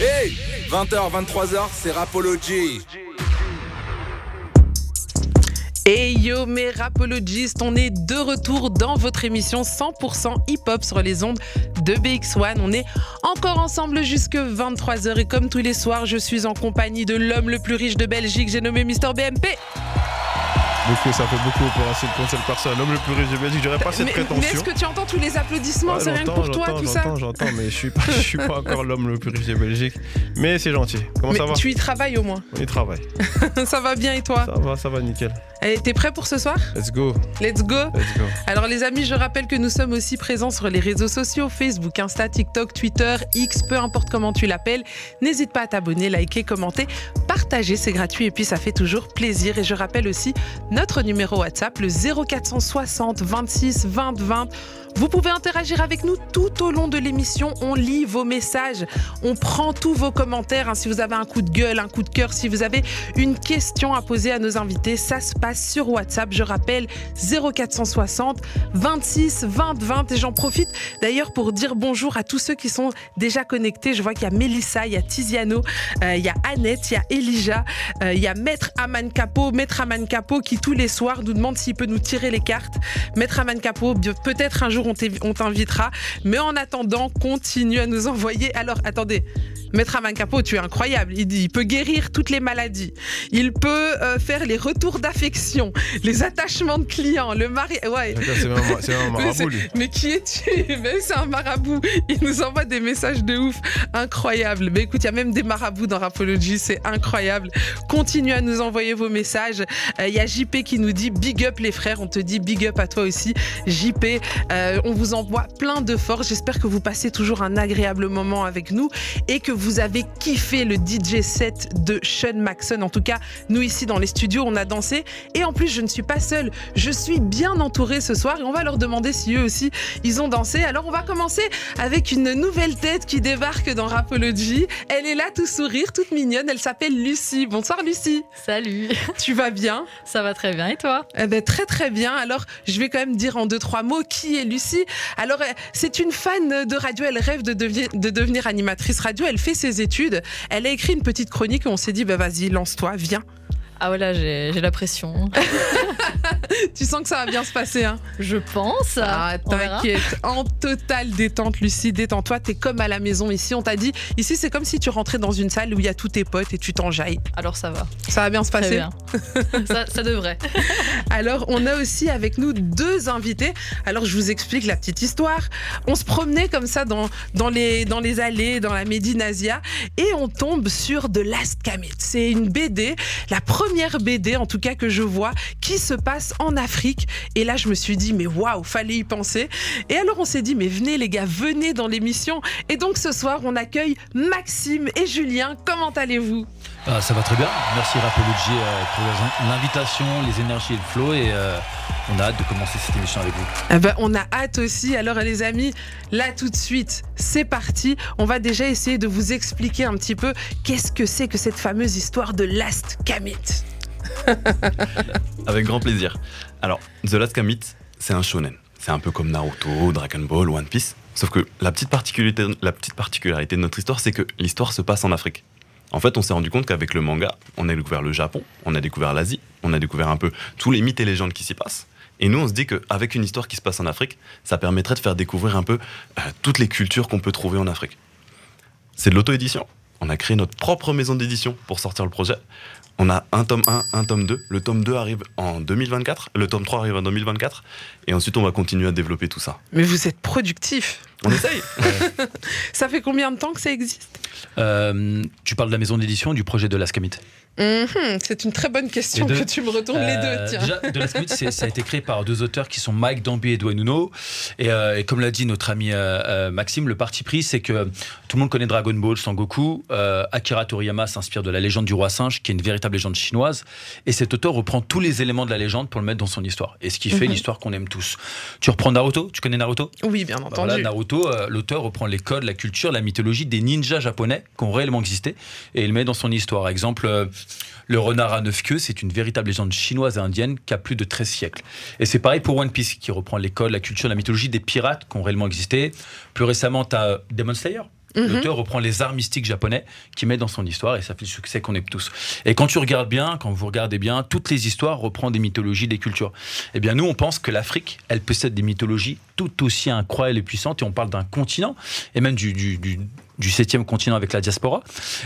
Hey 20h, 23h, c'est Rapology. Hey yo mes rapologistes, on est de retour dans votre émission 100% hip-hop sur les ondes de BX1. On est encore ensemble jusque 23h et comme tous les soirs, je suis en compagnie de l'homme le plus riche de Belgique, j'ai nommé Mister BMP. Beaucoup, ça fait beaucoup pour un seul, pour une seule personne. L'homme le plus riche de Belgique, j'aurais pas cette mais, prétention. mais est-ce que tu entends tous les applaudissements? Ouais, C'est rien que pour toi tout ça J'entends, j'entends, mais je suis pas, je suis pas encore l'homme le plus riche de Belgique. Mais c'est gentil. Comment Mais ça va? tu y travailles au moins. On y travaille. ça va bien et toi? Ça va, ça va, nickel. Allez, T'es prêt pour ce soir? Let's go, Let's go let's go. Alors les amis, je rappelle que nous sommes aussi présents sur les réseaux sociaux, Facebook, Insta, TikTok, Twitter, X, peu importe comment tu l'appelles. N'hésite pas à t'abonner, liker, commenter, partager, c'est gratuit et puis ça fait toujours plaisir. Et je rappelle aussi notre numéro WhatsApp, le 0460 26 20 20. Vous pouvez interagir avec nous tout au long de l'émission. On lit vos messages, on prend tous vos commentaires. hein. Si vous avez un coup de gueule, un coup de cœur, si vous avez une question à poser à nos invités, ça se passe sur WhatsApp. Je rappelle 0460 26 20 20. Et j'en profite d'ailleurs pour dire bonjour à tous ceux qui sont déjà connectés. Je vois qu'il y a Mélissa, il y a Tiziano, euh, il y a Annette, il y a Elijah, euh, il y a Maître Aman Capo, Maître Aman Capo qui tous les soirs nous demande s'il peut nous tirer les cartes. Maître Aman Capo, bien- peut-être un jour on t'invitera. Mais en attendant, continue à nous envoyer. Alors attendez. Maître Aman Capo, tu es incroyable. Il dit, il peut guérir toutes les maladies. Il peut euh, faire les retours d'affection, les attachements de clients, le mari. Ouais. C'est Mais, marabout, lui. mais qui es-tu? C'est un marabout. Il nous envoie des messages de ouf. Incroyable. Mais écoute, il y a même des marabouts dans Rapology. C'est incroyable. Continuez à nous envoyer vos messages. Euh, Il y a JP qui nous dit big up les frères. On te dit big up à toi aussi. JP, euh, on vous envoie plein de force. J'espère que vous passez toujours un agréable moment avec nous et que vous avez kiffé le DJ set de Sean Maxon. En tout cas, nous ici dans les studios, on a dansé. Et en plus, je ne suis pas seule. Je suis bien entourée ce soir et on va leur demander si eux aussi ils ont dansé. Alors, on va commencer avec une nouvelle tête qui débarque dans Rapology. Elle est là, tout sourire, toute mignonne. Elle s'appelle Lucie. Bonsoir, Lucie. Salut, Tu vas bien? Ça va très bien et toi? Eh ben, très très bien. Alors, je vais quand même dire en deux trois mots qui est Lucie. Alors, euh, c'est une fan de radio. Elle rêve de, devenir- de animatrice radio. Elle fait ses études. Elle a écrit une petite chronique on s'est dit, bah vas-y, lance-toi, viens. Ah voilà, j'ai j'ai la pression. Tu sens que ça va bien se passer, hein Je pense. Ah, t'inquiète. En totale détente, Lucie, détends-toi. T'es comme à la maison ici. On t'a dit, ici, c'est comme si tu rentrais dans une salle où il y a tous tes potes et tu t'enjailles. Alors ça va, Ça va bien se passer. bien. ça, ça devrait. Alors, on a aussi avec nous deux invités. Alors, je vous explique la petite histoire. On se promenait comme ça dans, dans, les, dans les allées, dans la Médinasia, et on tombe sur The Last. C'est une BD, la première BD en tout cas que je vois, qui se passe en Afrique. Et là, je me suis dit, mais waouh, fallait y penser. Et alors, on s'est dit, mais venez les gars, venez dans l'émission. Et donc, ce soir, on accueille Maxime et Julien. Comment allez-vous? Ah, ça va très bien. Merci Rapology euh, pour l'invitation, les énergies et le flow. Et euh, on a hâte de commencer cette émission avec vous. Ah ben, on a hâte aussi. Alors les amis, là tout de suite, c'est parti. On va déjà essayer de vous expliquer un petit peu qu'est-ce que c'est que cette fameuse histoire de Last Commit. Avec grand plaisir. Alors, The Last Commit, c'est un shonen. C'est un peu comme Naruto, Dragon Ball, One Piece. Sauf que la petite particularité, la petite particularité de notre histoire, c'est que l'histoire se passe en Afrique. En fait, on s'est rendu compte qu'avec le manga, on a découvert le Japon, on a découvert l'Asie, on a découvert un peu tous les mythes et légendes qui s'y passent. Et nous, on se dit qu'avec une histoire qui se passe en Afrique, ça permettrait de faire découvrir un peu euh, toutes les cultures qu'on peut trouver en Afrique. C'est de l'auto-édition. On a créé notre propre maison d'édition pour sortir le projet. On a un tome 1, un tome 2. Le tome 2 arrive en 2024. Le tome 3 arrive en 2024. Et ensuite, on va continuer à développer tout ça. Mais vous êtes productif. On essaye Ça fait combien de temps que ça existe? Euh, tu parles de la maison d'édition, du projet de Lascamit. Mhm, C'est une très bonne question que tu me retournes les deux. Euh, Tiens. Déjà, ça a été créé par deux auteurs qui sont Mike Dambi et Edouard Nuno. Et, euh, et comme l'a dit notre ami euh, Maxime, le parti pris, c'est que tout le monde connaît Dragon Ball, Sangoku. Akira Toriyama s'inspire de la légende du roi singe, qui est une véritable légende chinoise. Et cet auteur reprend tous les éléments de la légende pour le mettre dans son histoire. Et ce qui fait Mhm. l'histoire qu'on aime tous. Tu reprends Naruto? Tu connais Naruto? Oui, bien Bah entendu. voilà, Naruto, l'auteur reprend les codes, la culture, la mythologie des ninjas japonais qui ont réellement existé et il met dans son histoire. Exemple, le renard à neuf queues, c'est une véritable légende chinoise et indienne qui a plus de 13 siècles. Et c'est pareil pour One Piece qui reprend les codes, la culture, la mythologie des pirates qui ont réellement existé. Plus récemment, tu as Demon Slayer. Mhm. L'auteur reprend les arts mystiques japonais qu'il met dans son histoire et ça fait le succès qu'on aime tous. Et quand tu regardes bien, quand vous regardez bien, toutes les histoires reprennent des mythologies, des cultures. Eh bien, nous, on pense que l'Afrique, elle possède des mythologies tout aussi incroyables et puissantes et on parle d'un continent et même du, du, du du septième continent avec la diaspora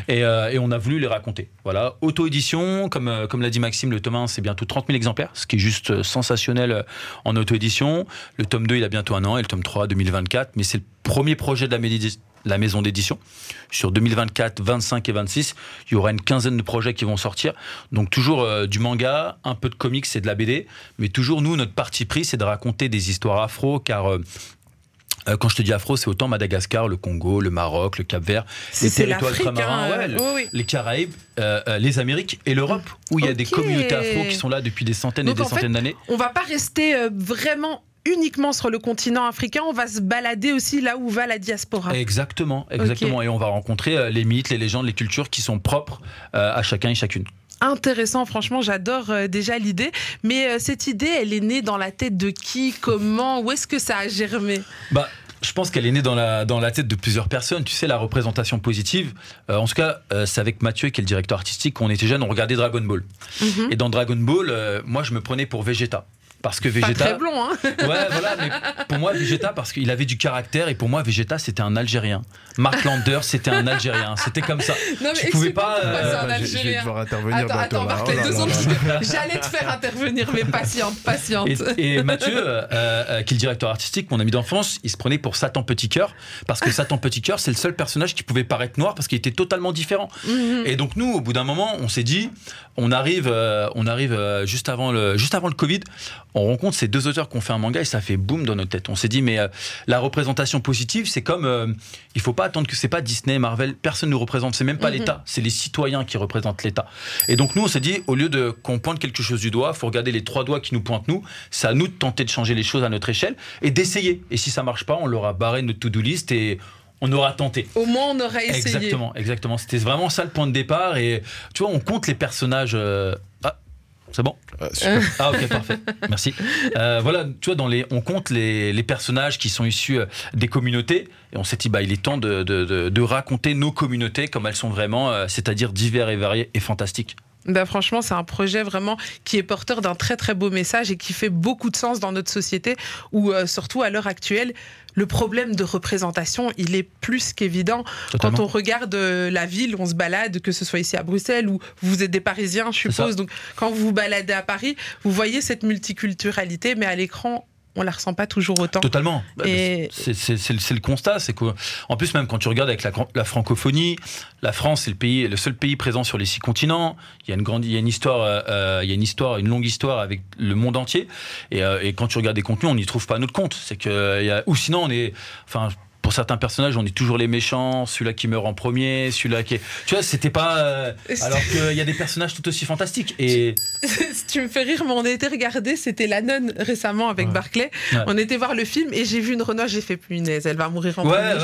et, euh, et on a voulu les raconter. Voilà, auto-édition, comme, euh, comme l'a dit Maxime, le tome 1 c'est bientôt 30 000 exemplaires, ce qui est juste euh, sensationnel en auto-édition. Le tome 2 il a bientôt un an et le tome 3 2024, mais c'est le premier projet de la, maison d'édition. Sur 2024, 25 et 26, il y aura une quinzaine de projets qui vont sortir. Donc toujours du manga, un peu de comics et de la BD, mais toujours nous, notre parti pris, c'est de raconter des histoires afro, car quand je te dis afro, c'est autant Madagascar, le Congo, le Maroc, le Cap-Vert, les territoires ultramarins, hein, ouais, oui, les Caraïbes, euh, euh, les Amériques et l'Europe, où il y a des communautés afro qui sont là depuis des centaines Donc, et des en centaines d'années. On va pas rester euh, vraiment uniquement sur le continent africain, on va se balader aussi là où va la diaspora. Exactement, exactement. Et on va rencontrer euh, les mythes, les légendes, les cultures qui sont propres euh, à chacun et chacune. Intéressant, franchement, j'adore euh, déjà l'idée. Mais euh, cette idée, elle est née dans la tête de qui, comment, où est-ce que ça a germé? Bah, je pense qu'elle est née dans la, dans la tête de plusieurs personnes. Tu sais, la représentation positive. euh, en tout cas, euh, c'est avec Mathieu, qui est le directeur artistique, quand on était jeune, on regardait Dragon Ball. Mhm. Et dans Dragon Ball, euh, moi, je me prenais pour Vegeta. Parce que Pas Vegeta. très blond, hein Ouais, voilà, mais pour moi, Vegeta, parce qu'il avait du caractère, et pour moi, Vegeta, c'était un Algérien. Mark Landers, c'était un Algérien. C'était comme ça. Non, Tu pouvais pas, euh, un Bah, je- vais Algérien. devoir intervenir Attends, attends, là. Barclay, Oh là deux secondes. J'allais te faire intervenir, mais patiente, patiente. Et, et Mathieu, euh, euh, qui est le directeur artistique, mon ami d'enfance, il se prenait pour Satan Petit Cœur, parce que Satan Petit Cœur, c'est le seul personnage qui pouvait paraître noir, parce qu'il était totalement différent. Mhm. Et donc nous, au bout d'un moment, on s'est dit, on arrive, euh, on arrive euh, juste avant le, juste avant le Covid, on rencontre ces deux auteurs qui ont fait un manga et ça fait boum dans notre tête. On s'est dit, mais euh, la représentation positive, c'est comme, euh, il faut pas attendre que c'est pas Disney, Marvel, personne nous représente, c'est même pas Mhm. l'État, c'est les citoyens qui représentent l'État. Et donc nous, on s'est dit, au lieu de qu'on pointe quelque chose du doigt, faut regarder les trois doigts qui nous pointent nous. C'est à nous de tenter de changer les choses à notre échelle et d'essayer. Et si ça marche pas, on l'aura barré de notre to-do list et on aura tenté. Au moins, on aurait essayé. Exactement, exactement. C'était vraiment ça le point de départ. Et tu vois, on compte les personnages. euh, c'est bon Euh, super. Ah, ok, parfait. Merci. Euh, voilà, tu vois, dans les, on compte les, les personnages qui sont issus euh, des communautés. Et on s'est dit, bah, il est temps de, de- de- de raconter nos communautés comme elles sont vraiment, euh, c'est-à-dire divers et variées et fantastiques. Bah, franchement, c'est un projet vraiment qui est porteur d'un très très beau message et qui fait beaucoup de sens dans notre société où, euh, surtout à l'heure actuelle, le problème de représentation, il est plus qu'évident. Quand on regarde euh, la ville, on se balade, que ce soit ici à Bruxelles ou vous êtes des Parisiens, je suppose. Donc, quand vous vous baladez à Paris, vous voyez cette multiculturalité, mais à l'écran, on la ressent pas toujours autant. Totalement. Bah, Et- C'est le constat. C'est que, en plus, même quand tu regardes avec la, la francophonie, la France c'est le pays, le seul pays présent sur les six continents. Il y a une grande, il y a une histoire, euh, il y a une histoire, une longue histoire avec le monde entier. Et, euh, et quand tu regardes des contenus, on n'y trouve pas notre compte. C'est que, euh, ou sinon on est, enfin. Pour certains personnages, on est toujours les méchants, celui-là qui meurt en premier, celui-là qui est. Tu vois, c'était pas. euh, alors qu'il y a des personnages tout aussi fantastiques. Et tu me fais rire, mais on a été regarder, c'était La Nonne récemment avec Ouais. Barclay. Ouais. On était voir le film et j'ai vu une Renoir, j'ai fait punaise, elle va mourir en ouais, premier.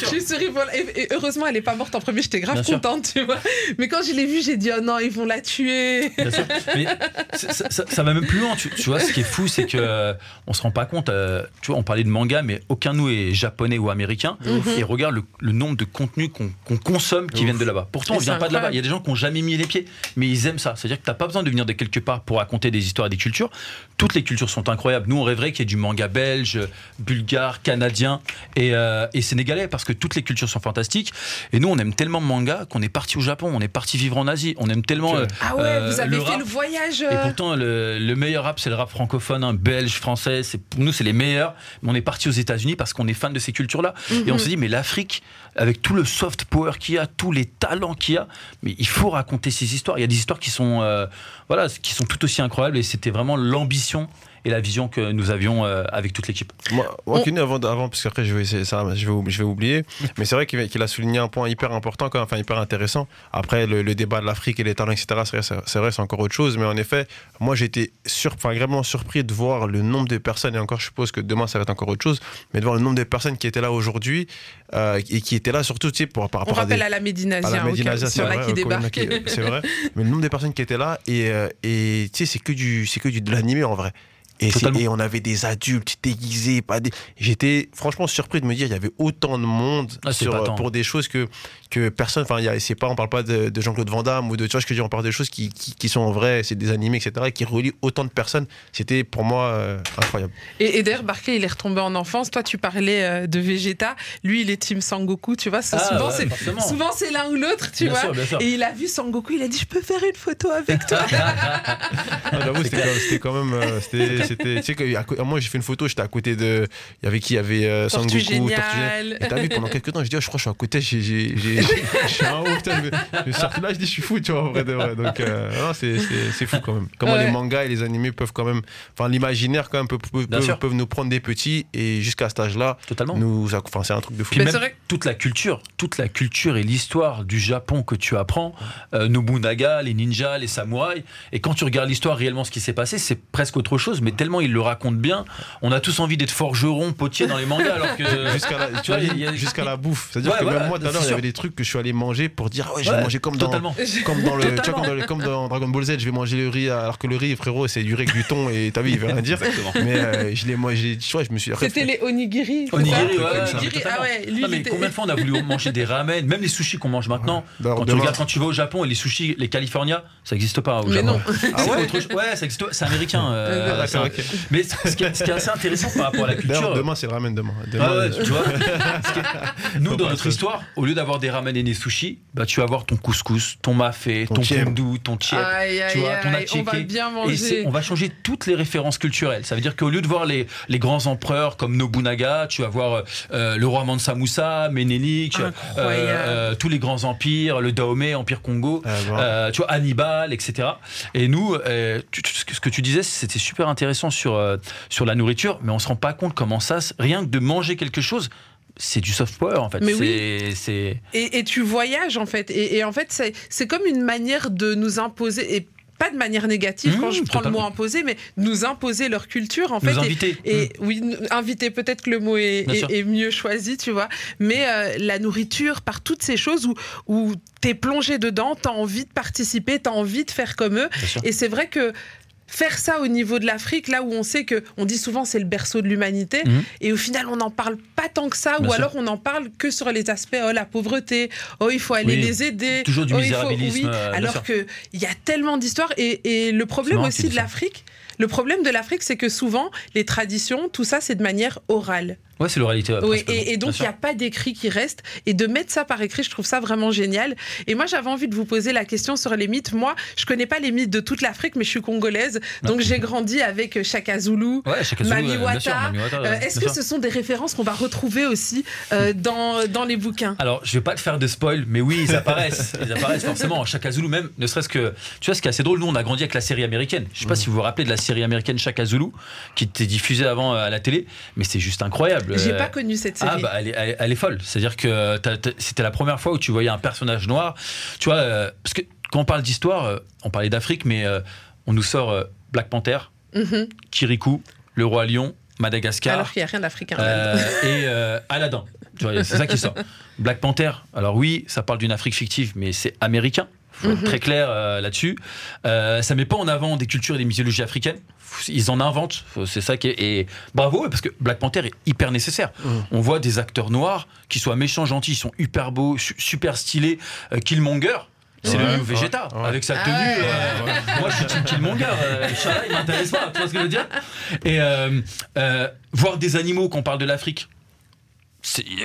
je suis sûre. et, et heureusement, elle est pas morte en premier, j'étais grave Bien sûr. contente, tu vois. Mais quand je l'ai vue, j'ai dit, oh non, ils vont la tuer. Bien sûr. Mais ça, ça- va même plus loin. Tu, tu vois, ce qui est fou, c'est que euh, on se rend pas compte. euh, tu vois, on parlait de manga, mais aucun de nous est japonais ou américain. Et regarde le, le nombre de contenus qu'on consomme qui Ouf. viennent de là-bas. Pourtant, Et on vient c'est pas de là-bas. Il y a des gens qui ont jamais mis les pieds, mais ils aiment ça. C'est-à-dire que t'as pas besoin de venir de quelque part pour raconter des histoires et des cultures. Toutes les cultures sont incroyables. Nous, on rêverait qu'il y ait du manga belge, bulgare, canadien et, euh, et sénégalais parce que toutes les cultures sont fantastiques. Et nous, on aime tellement le manga qu'on est parti au Japon, on est parti vivre en Asie. On aime tellement. Euh, Ah ouais, Euh, vous avez le fait rap. le voyage. et euh, pourtant, le, le meilleur rap, c'est le rap francophone, hein, belge, français. Pour nous, c'est les meilleurs. Mais on est parti aux États-Unis parce qu'on est fan de ces Et on s'est dit, mais l'Afrique, avec tout le soft power qu'il y a, tous les talents qu'il y a, mais il faut raconter ces histoires. Il y a des histoires qui sont, euh, voilà, qui sont tout aussi incroyables. Et c'était vraiment l'ambition et la vision que nous avions euh, avec toute l'équipe. Moi, On- avant, avant, parce qu'après je vais essayer ça, je vais, ou- je vais oublier. Mais c'est vrai qu'il a souligné un point hyper important, quand même, enfin hyper intéressant. Après, le, le débat de l'Afrique et les talents, etc., c'est vrai, c'est- encore autre chose. Mais en effet, moi j'ai été sur, enfin, vraiment surpris de voir le nombre de personnes, et encore je suppose que demain ça va être encore autre chose, mais de voir le nombre de personnes qui étaient là aujourd'hui euh, et qui étaient là surtout tu sais, pour, par on rapport à des, rappelle à la Médinasia, à la au cas où, Médinasia, s'il y en a vrai, qui au Colonna débarquent. qui- C'est vrai. Mais le nombre de personnes qui étaient là, et, euh, et tu sais, c'est que du, c'est que du, de l'animé en vrai. Et, on avait des adultes déguisés, pas des. J'étais franchement surpris de me dire il y avait autant de monde Ah, sur, tant. pour des choses que que personne. Enfin, il y a- c'est pas on parle pas de, de Jean-Claude Van Damme ou de tu vois ce que je veux dire, on parle de choses qui, qui, qui sont vraies, c'est des animés etc. et qui relient autant de personnes. C'était pour moi euh, incroyable. Et, et d'ailleurs, Barclay, il est retombé en enfance. Toi, tu parlais euh, de Vegeta. Lui, il est Team Sangoku, tu vois. Ah, souvent, ouais, c'est, forcément. souvent, c'est l'un ou l'autre, tu Bien vois. sûr, bien sûr. Et il a vu Sangoku, il a dit Je peux faire une photo avec toi. Ah, J'avoue, c'était quand- c'était quand même. euh, c'était, tu sais, que, à co- moi j'ai fait une photo, j'étais à côté de. Il y avait qui? Il y avait euh, Sangoku. Et t'as vu, pendant quelques temps, je dis, oh, je crois que je suis à côté, j'ai, j'ai, un ouf, putain, je sorti là, je dis, je suis fou, tu vois, en vrai de vrai. Donc, euh, non, c'est, c'est, c'est fou quand même. Comment Ouais. les mangas et les animés peuvent quand même. Enfin, l'imaginaire quand même peut, peut- peuvent, peuvent nous prendre des petits et jusqu'à cet âge-là, Totalement. nous. Enfin, c'est un truc de fou. Puis Mais même c'est vrai toute la culture, toute la culture et l'histoire du Japon que tu apprends, euh, Nobunaga, les ninjas, les samouraïs, et quand tu regardes l'histoire réellement ce qui s'est passé, c'est presque autre chose, mais tellement il le raconte bien, on a tous envie d'être forgeron, potier dans les mangas, alors que Jusqu'à la, tu vois, vois, il y a- jusqu'à la bouffe. C'est-à-dire Ouais, que voilà, même moi, tout à l'heure, il y avait des trucs que je suis allé manger pour dire, ah ouais, je vais manger comme dans, totalement. comme dans le, tu vois, Totalement. comme dans, comme dans Dragon Ball Z, je vais manger le riz, alors que le riz, frérot, c'est du riz avec du thon et t'as vu, il veut rien dire. Mais euh, je l'ai, moi, j'ai, tu vois, je me suis. C'était les onigiri. Onigiri, ouais, ah lui, Non, mais était- combien de fois on a voulu manger des ramen, même les sushis qu'on mange maintenant. D'ailleurs, Quand tu demain- regardes, quand tu vas au Japon et les sushis, les California, ça n'existe pas au Mais Japon. non. Ah C'est ouais autre. Ouais, ça existe. C'est américain. euh, Ah, c'est d'accord, un- Mais ce qui, est, ce qui est assez intéressant par rapport à la culture. demain, c'est le ramen demain. Demain, Ah ouais, euh, tu vois nous, dans notre histoire, au lieu d'avoir des ramen et des sushis, bah, tu vas avoir ton couscous, ton mafé, Ton pundu, ton tchèp. Tu vois, ton on va Et on va changer toutes les références culturelles. Ça veut dire qu'au lieu de voir les, les grands empereurs comme Nobunaga, tu vas voir euh, le roi Mansa Incroyable. euh, tous les grands empires, le Dahomey, Empire Congo, Ah, bon. euh, tu vois, Hannibal, etc. Et nous, euh, tu- ce que tu disais, c'était super intéressant sur, euh, sur la nourriture, mais on se rend pas compte comment ça, rien que de manger quelque chose, c'est du soft power en fait. Mais Et, et tu voyages en fait. Et, et en fait, c'est comme une manière de nous imposer, et pas de manière négative Mmh, quand je prends le mot imposer, mais nous imposer leur culture en fait. Et- inviter. Et oui, nous- inviter, peut-être que le mot est, est- mieux choisi, tu vois. Mais euh, la nourriture, par toutes ces choses où, où tu es plongé dedans, tu as envie de participer, tu as envie de faire comme eux. Et c'est vrai que faire ça au niveau de l'Afrique, là où on sait que, on dit souvent c'est le berceau de l'humanité, Mhm. et au final on n'en parle pas tant que ça, Bien ou sûr. alors on n'en parle que sur les aspects, oh la pauvreté, oh il faut aller Oui. les aider. Toujours du oh, il faut- misérabilisme, oui, euh, bien alors sûr. qu'il y a tellement d'histoires, et, et le problème aussi de l'Afrique, le problème de l'Afrique, c'est que souvent, les traditions, tout ça, c'est de manière orale. Ouais, c'est l'oralité. ouais, Oui, et, et donc, il n'y a pas d'écrit qui reste. Et de mettre ça par écrit, je trouve ça vraiment génial. Et moi, j'avais envie de vous poser la question sur les mythes. Moi, je connais pas les mythes de toute l'Afrique, mais je suis congolaise. Donc, j'ai grandi avec Chaka Zulu. Ouais, Chaka Zulu, Mami ouais, bien sûr, Wata. Euh, Est-ce que sûr. ce sont des références qu'on va retrouver aussi euh, dans, dans les bouquins? Alors, je vais pas te faire de spoil, mais oui, ils apparaissent. ils apparaissent forcément. Chaka Zulu, même, ne serait-ce que. Tu vois, ce qui est assez drôle, nous, on a grandi avec la série américaine. Je sais pas si vous vous rappelez de la série américaine Chaka Zulu, qui était diffusée avant euh, à la télé, mais c'est juste incroyable. J'ai Euh, pas connu cette série. Ah bah elle est, elle est- elle est folle. C'est-à-dire que c'était la première fois où tu voyais un personnage noir. Tu vois, euh, parce que quand on parle d'histoire, euh, on parlait d'Afrique, mais euh, on nous sort euh, Black Panther, Mhm. Kirikou, le roi lion, Madagascar Alors qu'il n'y a rien d'africain. euh, là-dedans. et euh, Aladdin. Tu vois, C'est ça qui sort. Black Panther. Alors oui, ça parle d'une Afrique fictive, mais c'est américain. Faut être Mhm. très clair euh, là-dessus. Euh, ça met pas en avant des cultures et des mythologies africaines. Ils en inventent. C'est ça qui est. Et bravo, parce que Black Panther est hyper nécessaire. Mhm. On voit des acteurs noirs qui soient méchants, gentils, ils sont hyper beaux, su- super stylés. Euh, Killmonger. C'est Ouais, le nouveau Vegeta, ouais, ouais. avec sa Ah tenue. ouais. euh, moi, je suis team Killmonger. Euh, il m'intéresse pas. Tu vois ce que je veux dire Et euh, euh, voir des animaux qu'on parle de l'Afrique.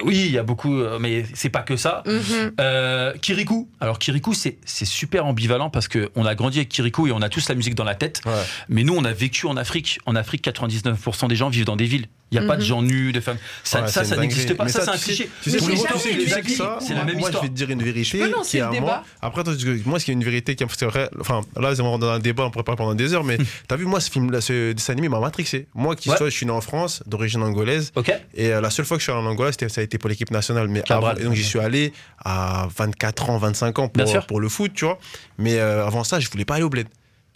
Oui, il y a beaucoup, euh, mais c'est pas que ça. Mhm. Euh, Kirikou. Alors Kirikou, c'est c'est super ambivalent parce que on a grandi avec Kirikou et on a tous la musique dans la tête. Ouais. Mais nous, on a vécu en Afrique. En Afrique, 99% des gens vivent dans des villes. Il n'y a pas de Mhm. gens nus, de femmes. Ça, Ouais, ça, ça n'existe pas. Mais Ça, c'est un tu sais- cliché. Tu sais, tu que ça. c'est la même Moi, histoire. je vais te dire une vérité. Qui est à débat moi. Après, toi, tu- moi, ce qui est une vérité qui c'est vrai. Enfin, là, on rentre dans un débat, on pourrait parler pendant des heures, mais t'as vu, moi, ce film, ce dessin animé m'a matrixé. Moi, qui Ouais. soit, je suis né en France, d'origine angolaise, et euh, la seule fois que je suis allé en Angola, c'était, ça a été pour l'équipe nationale. Mais Cabral. avant- et donc, j'y suis allé à 24 ans, 25 ans pour, pour le foot, tu vois. Mais euh, avant ça, je voulais pas aller au bled.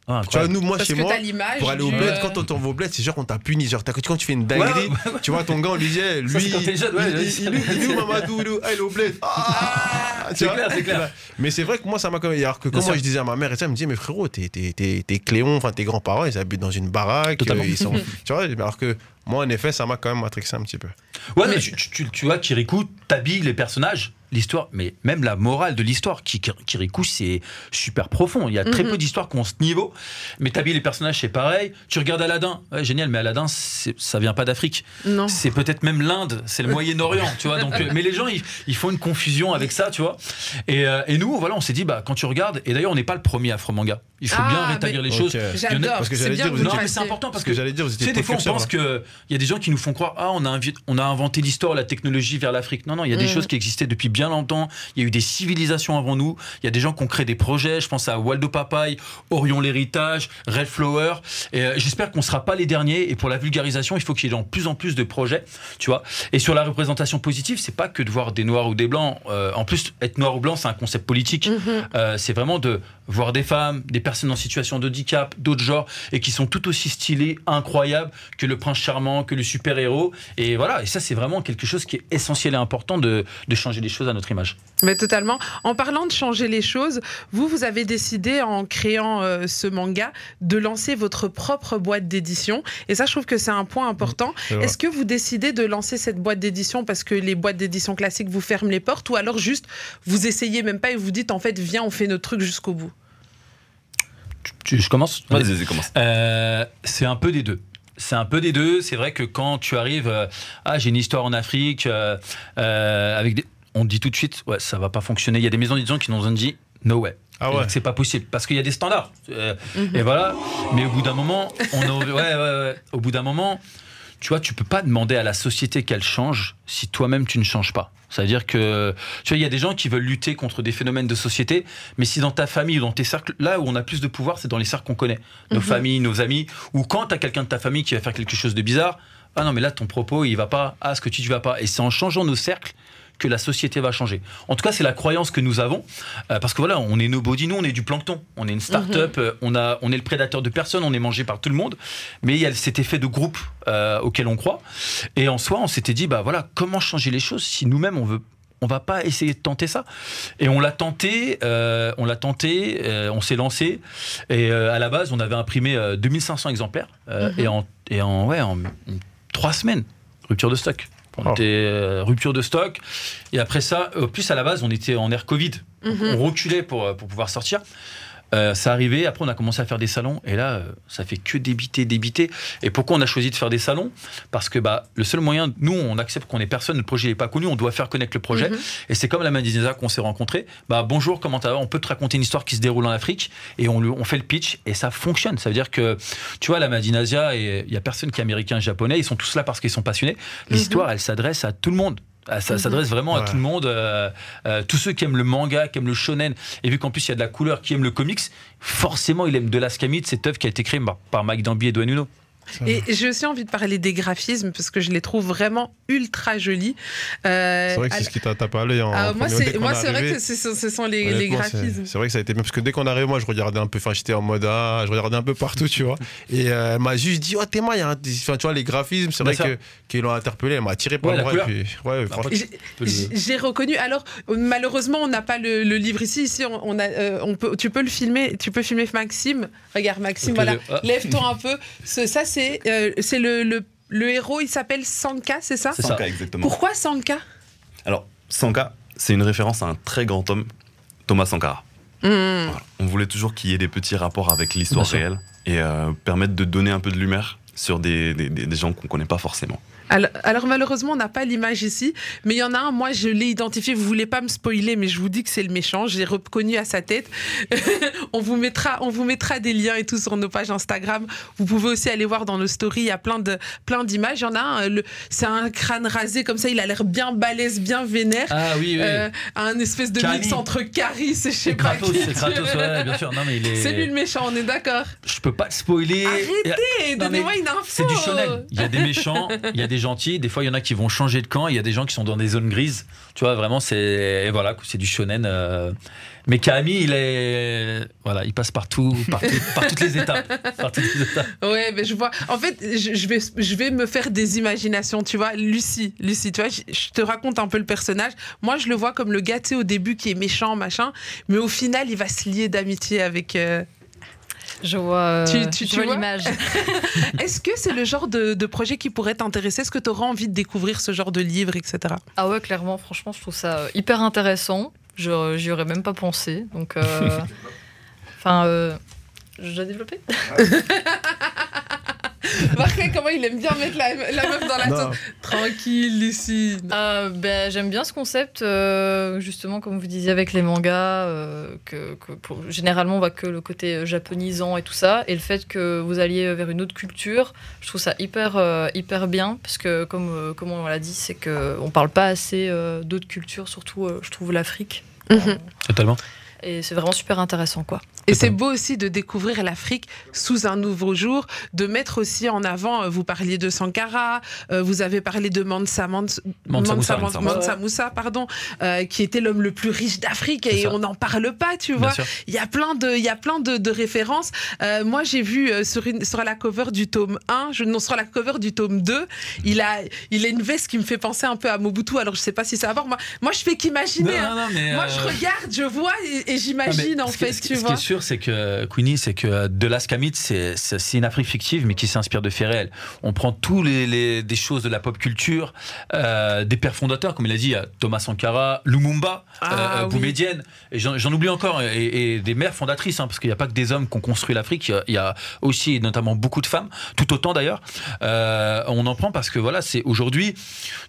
Ah, Tu vois, nous, moi, Parce chez que moi, t'as l'image. pour aller au bled, euh, quand on t'envoie au bled, c'est genre qu'on t'a puni. Genre, t'as- quand tu fais une dinguerie, Ouais, tu vois, ton gars, on lui disait, lui, t'es jeune, ouais, il, il- il- il est où Mamadou il est où? Ah, il est au bled. Ah C'est clair, c'est clair. Mais c'est vrai que moi, ça m'a quand même. Alors que quand moi, je disais à ma mère, et ça, elle me disait, mais frérot, t'es, t'es, t'es, t'es Cléon, enfin, tes grands-parents, ils habitent dans une baraque. Totalement. euh, ils sont, tu vois, alors que moi, en effet, ça m'a quand même matrixé un petit peu. Ouais, mais tu, tu- tu- tu vois, Kirikou t'habilles les personnages, l'histoire, mais même la morale de l'histoire. Ki- Kirikou, c'est super profond. Il y a très Mhm. peu d'histoires qui ont ce niveau. Mais t'habilles les personnages, c'est pareil. Tu regardes Aladdin, ouais, génial, mais Aladdin, ça vient pas d'Afrique. Non. C'est peut-être même l'Inde, c'est le Moyen-Orient, tu vois. Donc, euh, mais les gens, ils, ils font une confusion avec ça, tu vois. Et, euh, et nous, voilà, on s'est dit, bah, quand tu regardes, et d'ailleurs, on n'est pas le premier afro-manga. Il faut Ah, bien rétablir les choses. J'adore. Parce que c'est j'allais bien dire, Non, mais c'est important parce que que j'allais dire, vous tu étiez sais, des fois, on pense hein. qu'il y a des gens qui nous font croire Ah, on a, invi- on a inventé l'histoire, la technologie vers l'Afrique. Non, non, il y a des Mhm. choses qui existaient depuis bien longtemps. Il y a eu des civilisations avant nous. Il y a des gens qui ont créé des projets. Je pense à Waldo Papaye, Orion l'Héritage, Red Flower. Et euh, j'espère qu'on ne sera pas les derniers. Et pour la vulgarisation, il faut qu'il y ait de plus en plus de projets. Tu vois Et sur la représentation positive, c'est pas que de voir des noirs ou des blancs. Euh, en plus, être noir ou blanc, c'est un concept politique. Mhm. Euh, c'est vraiment de voir des femmes, des personnes en situation de handicap, d'autres genres, et qui sont tout aussi stylées, incroyables que le prince charmant, que le super-héros. Et voilà, et ça, c'est vraiment quelque chose qui est essentiel et important de, de changer les choses à notre image. Mais totalement. En parlant de changer les choses, vous, vous avez décidé en créant euh, ce manga de lancer votre propre boîte d'édition. Et ça, je trouve que c'est un point important. Vrai. Est-ce que vous décidez de lancer cette boîte d'édition parce que les boîtes d'édition classiques vous ferment les portes ou alors juste vous essayez même pas et vous dites en fait viens on fait notre truc jusqu'au bout? Tu- je commence? Vas-y, vas-y, commence. Euh, c'est un peu des deux. C'est un peu des deux. C'est vrai que quand tu arrives, euh, ah j'ai une histoire en Afrique, euh, euh, avec des, on te dit tout de suite, ouais ça va pas fonctionner. Il y a des maisons d'édition qui nous ont dit, no way. Ah ouais. C'est pas possible parce qu'il y a des standards. Euh, Mhm. Et voilà. Mais au bout d'un moment, on a, ouais, ouais, ouais. Au bout d'un moment, tu vois, tu peux pas demander à la société qu'elle change si toi-même tu ne changes pas. C'est-à-dire que, tu vois, il y a des gens qui veulent lutter contre des phénomènes de société, mais si dans ta famille ou dans tes cercles, là où on a plus de pouvoir, c'est dans les cercles qu'on connaît. Nos Mhm. familles, nos amis, ou quand tu as quelqu'un de ta famille qui va faire quelque chose de bizarre, ah non, mais là, ton propos, il va pas, ah, ce que tu dis va pas. Et c'est en changeant nos cercles que la société va changer. En tout cas, c'est la croyance que nous avons, euh, parce que voilà, on est nobody, nous, on est du plancton, on est une start-up, euh, on, a, on est le prédateur de personne, on est mangé par tout le monde, mais il y a cet effet de groupe euh, auquel on croit. Et en soi, on s'était dit, bah voilà, comment changer les choses si nous-mêmes, on veut on va pas essayer de tenter ça. Et on l'a tenté, euh, on l'a tenté, euh, on s'est lancé. Et euh, à la base, on avait imprimé euh, 2500 exemplaires. Mhm. Et en, et en, ouais, en trois semaines, rupture de stock. On Oh. était euh, rupture de stock. Et après ça, au plus à la base, on était en air Covid. Mhm. On reculait pour, euh, pour pouvoir sortir. Euh, ça arrivait, après on a commencé à faire des salons et là euh, ça fait que débiter, débiter. Et pourquoi on a choisi de faire des salons? Parce que bah, le seul moyen, nous on accepte qu'on est personne, le projet n'est pas connu, on doit faire connaître le projet. Mhm. Et c'est comme la Madinesa qu'on s'est rencontrés. Bah, bonjour, comment ça va? On peut te raconter une histoire qui se déroule en Afrique et on, fait le pitch et ça fonctionne. Ça veut dire que, tu vois, la Madinasia, et il y a personne qui est américain, japonais, ils sont tous là parce qu'ils sont passionnés. L'histoire, elle s'adresse à tout le monde. Ah, Ça s'adresse vraiment à tout le monde, euh, euh, tous ceux qui aiment le manga, qui aiment le shonen, et vu qu'en plus il y a de la couleur, qui aiment le comics, forcément il aime de l'Ascamide, cette œuvre qui a été créée par, par Mike Dambi et Dwayne Nuno. Et j'ai aussi envie de parler des graphismes parce que je les trouve vraiment ultra jolis. Euh, C'est vrai que c'est ce qui t'a tapé à l'œil en ah, moi, c'est vrai que ce sont, ce sont les, graphismes. C'est vrai que ça a été bien parce que dès qu'on arrive, moi je regardais un peu, enfin j'étais en mode ah, je regardais un peu partout, tu vois. Et euh, elle m'a juste dit, oh y a un. Enfin, tu vois, les graphismes, c'est vrai qu'ils l'ont interpellé, elle m'a tiré par Ouais, le bras. Ouais, J'ai- reconnu. Alors, malheureusement, on n'a pas le, le livre ici. Ici, on, on a, euh, on peut, tu peux le filmer. Tu peux filmer Maxime. Regarde, Maxime. Voilà. ah. Lève-toi un peu. Ce- ça, c'est, euh, c'est le, le, le héros. Il s'appelle Sanka, c'est ça? C'est. Sanka, exactement. Pourquoi Sanka? Alors, Sanka, c'est une référence à un très grand homme, Thomas Sankara. Hmm. Voilà. On voulait toujours qu'il y ait des petits rapports avec l'histoire réelle et euh, permettre de donner un peu de lumière sur des, des- gens qu'on connaît pas forcément. Alors, alors, malheureusement, on n'a pas l'image ici, mais il y en a un, moi je l'ai identifié, vous voulez pas me spoiler, mais je vous dis que c'est le méchant, je l'ai reconnu à sa tête. on, vous mettra, on vous mettra des liens et tout sur nos pages Instagram. Vous pouvez aussi aller voir dans nos stories, il y a plein de plein d'images. Il y en a un, c'est un crâne rasé comme ça, il a l'air bien balèze, bien vénère. Ah oui, oui. Euh, un espèce de mix entre Caris et je sais pas Kratos, c'est Kratos, ouais, bien sûr. Non, mais il est. C'est lui le méchant, on est d'accord. Je peux pas le spoiler. Arrêtez, donnez-moi une info. C'est du shonen. Il y a des méchants, il y a des des gentils, des fois il y en a qui vont changer de camp, il y a des gens qui sont dans des zones grises. Tu vois, vraiment, c'est et voilà, c'est du shonen. euh. Mais Kami, il est voilà, il passe partout, partout par toutes les étapes, par toutes les étapes. Ouais, mais je vois. En fait, je, vais, je vais me faire des imaginations, tu vois. Lucie, Lucie, tu vois, je, te raconte un peu le personnage. Moi, je le vois comme le sais, au début qui est méchant, machin, mais au final, il va se lier d'amitié avec. euh, Je vois, euh, Tu- tu- vois vois l'image. Est-ce que c'est le genre de, de projet qui pourrait t'intéresser? Est-ce que tu auras envie de découvrir ce genre de livre, etc. Ah ouais, clairement, franchement, je trouve ça euh, hyper intéressant. Je- J'y aurais même pas pensé. Donc, euh, enfin, euh, je dois développer? Marquez comment il aime bien mettre la, la meuf dans la Non. tente. Tranquille, Lucie. Euh, ben, J'aime bien ce concept, euh, justement, comme vous disiez avec les mangas, euh, que, que pour- généralement on voit que le côté euh, japonisant et tout ça, et le fait que vous alliez vers une autre culture, je trouve ça hyper, euh, hyper bien, parce que comme, euh, comme on l'a dit, c'est qu'on parle pas assez euh, d'autres cultures, surtout euh, je trouve l'Afrique. Mhm. Totalement. Et c'est vraiment super intéressant, quoi. Et c'est beau aussi de découvrir l'Afrique sous un nouveau jour, de mettre aussi en avant, euh, vous parliez de Sankara, euh, vous avez parlé de Mansa, Mansa, Mansa Moussa, Mansa- Mansa Mansa Moussa, pardon, euh, qui était l'homme le plus riche d'Afrique et on n'en parle pas, tu vois. Il y a plein de, il y a plein de, de références. Euh, moi, j'ai vu sur, une, sur la cover du tome 1, je, non, sur la cover du tome 2, il a, il a une veste qui me fait penser un peu à Mobutu. Alors, je sais pas si ça va voir. Moi, moi je fais qu'imaginer. hein. Moi, euh, je regarde, je vois et, et Non, j'imagine en ce fait, ce qui- tu ce qui vois. est sûr, c'est que Queenie, c'est que de l'Askamit, c'est c'est- une Afrique fictive, mais qui s'inspire de faits réels. On prend tous les, les- des choses de la pop culture, euh, des pères fondateurs, comme il a dit, a Thomas Sankara, Lumumba, Ah, euh, oui. Boumedienne, et j'en oublie encore, et, et des mères fondatrices, hein, parce qu'il n'y a pas que des hommes qui ont construit l'Afrique, il y a- aussi notamment beaucoup de femmes, tout autant d'ailleurs. Euh, on en prend parce que voilà, c'est aujourd'hui,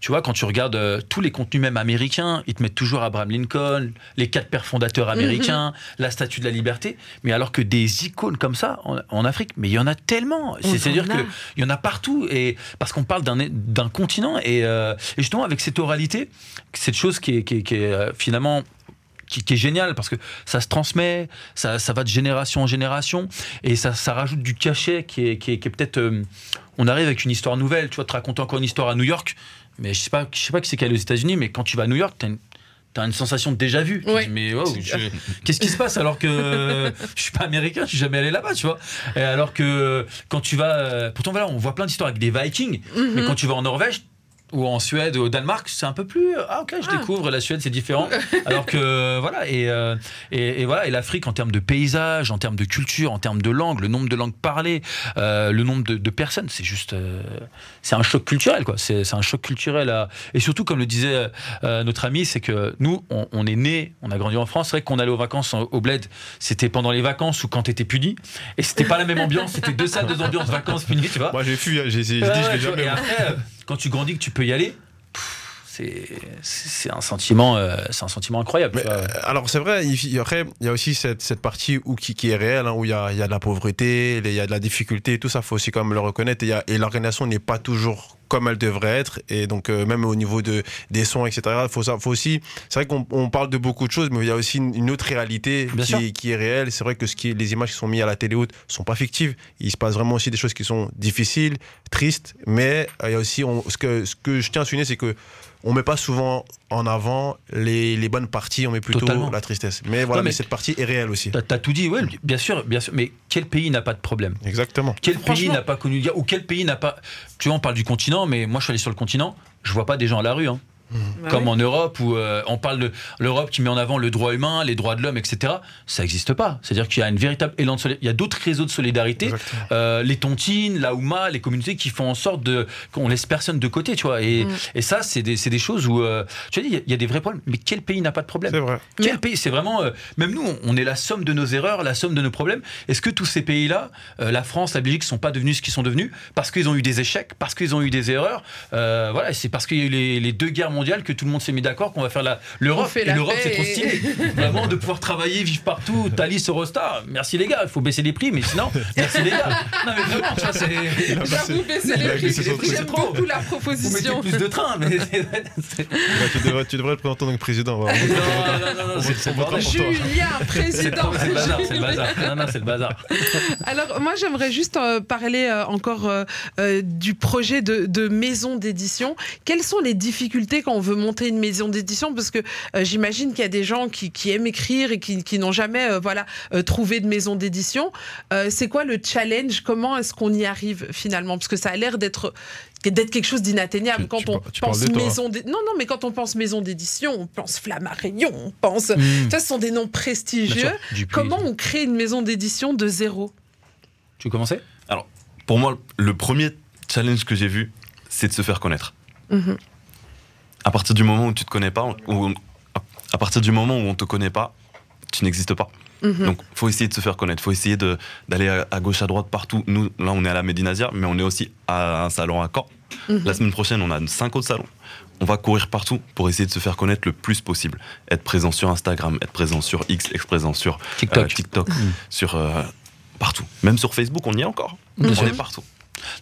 tu vois, quand tu regardes euh, tous les contenus même américains, ils te mettent toujours Abraham Lincoln, les quatre pères fondateurs américains, la statue de la liberté, mais alors que des icônes comme ça en, en Afrique, mais il y en a tellement. C'est-à-dire qu'il y en a partout, et parce qu'on parle d'un continent, et, euh, et justement avec cette oralité, cette chose qui est, qui est- qui est, euh, finalement qui, qui est génial parce que ça se transmet, ça, ça va de génération en génération et ça, ça rajoute du cachet qui est, qui est, qui est peut-être. euh, on arrive avec une histoire nouvelle, tu vois, te raconter encore une histoire à New York, mais je sais pas, je sais pas qui c'est qui est allé aux États-Unis, mais quand tu vas à New York, une, t'as une sensation de déjà vu. Tu Ouais. dis, mais wow, qu'est-ce qui se passe alors que je suis pas américain, je suis jamais allé là-bas, tu vois. Et alors que quand tu vas, euh, pourtant voilà, on voit plein d'histoires avec des Vikings, mais Mhm. quand tu vas en Norvège ou en Suède ou au Danemark, c'est un peu plus ah ok, je Ah. découvre la Suède, c'est différent. Alors que voilà et, euh, et, et voilà et l'Afrique en termes de paysage, en termes de culture, en termes de langue, le nombre de langues parlées, euh, le nombre de, de personnes, c'est juste euh, c'est un choc culturel quoi. C'est c'est un choc culturel à- et surtout comme le disait euh, notre ami, c'est que nous on, on est né, on a grandi en France, c'est vrai qu'on allait aux vacances en- au bled, c'était pendant les vacances ou quand t'étais puni et c'était pas la même ambiance, c'était deux salles, deux ambiances vacances puni, tu vois. Moi, j'ai fui, hein, j'ai j'ai dit, je vais jamais. Quand tu grandis, que tu peux y aller, c'est un sentiment, euh, c'est un sentiment incroyable. Mais, euh, alors c'est vrai, il, il- après il y a aussi cette, cette partie où, qui, qui est réelle, hein, où il y a, il y a de la pauvreté, il y a de la difficulté, tout ça, faut aussi quand même le reconnaître. Et, il y a- et l'organisation n'est pas toujours comme elle devrait être, et donc euh, même au niveau de, des sons, etc. Faut, ça- faut aussi, c'est vrai qu'on on parle de beaucoup de choses, mais il y a aussi une, une autre réalité qui est réelle. C'est vrai que ce qui, les images qui sont mises à la télé haute sont pas fictives. Il se passe vraiment aussi des choses qui sont difficiles, tristes, mais euh, il y a aussi on- ce que ce que je tiens à souligner, c'est que on met pas souvent en avant les, les bonnes parties, on met plutôt Totalement. la tristesse. Mais voilà, Non, mais, mais- cette partie est réelle aussi. T'as as tout dit, ouais, bien sûr, bien sûr. Mais quel pays n'a pas de problème? Exactement. Quel pays n'a pas connu de guerre Ou quel pays n'a pas Tu vois, on parle du continent, mais moi, je suis allé sur le continent. Je vois pas des gens à la rue. Hein. Bah Comme oui. en Europe où euh, on parle de l'Europe qui met en avant le droit humain, les droits de l'homme, etc. Ça n'existe pas. C'est-à-dire qu'il y a une véritable élan de solidarité. Il y a d'autres réseaux de solidarité euh, les tontines, la Ouma, les communautés qui font en sorte de qu'on laisse personne de côté, tu vois. Et, Mm. et ça, c'est des, choses où euh, tu as dit, il y a- il y, a des vrais problèmes. Mais quel pays n'a pas de problème? C'est vrai. Quel Mais- pays? C'est vraiment euh, même nous, on, on est la somme de nos erreurs, la somme de nos problèmes. Est-ce que tous ces pays-là, euh, la France, la Belgique, sont pas devenus ce qu'ils sont devenus? Parce qu'ils ont eu des échecs, parce qu'ils ont eu des erreurs Euh, Voilà, c'est parce qu'il y a eu les, les deux guerres mondiale que tout le monde s'est mis d'accord qu'on va faire l'Europe. Et l'Europe, c'est trop stylé. Vraiment, de pouvoir travailler, vivre partout, Thalys, Eurostar. Merci les gars, il faut baisser les prix, mais sinon, merci les gars. Non, mais vraiment, vois, c'est. J'avoue, baisser les prix. J'aime beaucoup la Vous proposition. plus de trains, mais. tu, devrais, tu devrais le présenter en tant que président. Non, non, non, non, c'est le. Julien, président. c'est le bazar, c'est le bazar. Non, non, c'est le bazar. Alors moi j'aimerais juste euh, parler euh, encore euh, du projet de, de maison d'édition. Quelles sont les difficultés quand on veut monter une maison d'édition Parce que euh, j'imagine qu'il y a des gens qui, qui aiment écrire et qui, qui n'ont jamais euh, voilà, euh, trouvé de maison d'édition. Euh, C'est quoi le challenge? Comment est-ce qu'on y arrive finalement? Parce que ça a l'air d'être d'être quelque chose d'inatteignable quand tu on tu pense maison non non mais quand on pense maison d'édition on pense Flammarion on pense Mmh. ça ce sont des noms prestigieux Dupuis. comment on crée une maison d'édition de zéro? Tu veux commencer? Pour moi, le premier challenge que j'ai vu, c'est de se faire connaître. Mhm. À partir du moment où tu te connais pas, ou à partir du moment où on te connaît pas, tu n'existes pas. Mhm. Donc, faut essayer de se faire connaître. faut essayer d'aller à, à gauche, à droite, partout. Nous, là, on est à la Médinasia, mais on est aussi à un salon à Caen. Mhm. La semaine prochaine, on a cinq autres salons. On va courir partout pour essayer de se faire connaître le plus possible. Être présent sur Instagram, être présent sur X, être présent sur TikTok. euh, TikTok, Mhm. sur euh, partout. Même sur Facebook, on y est encore. On est partout.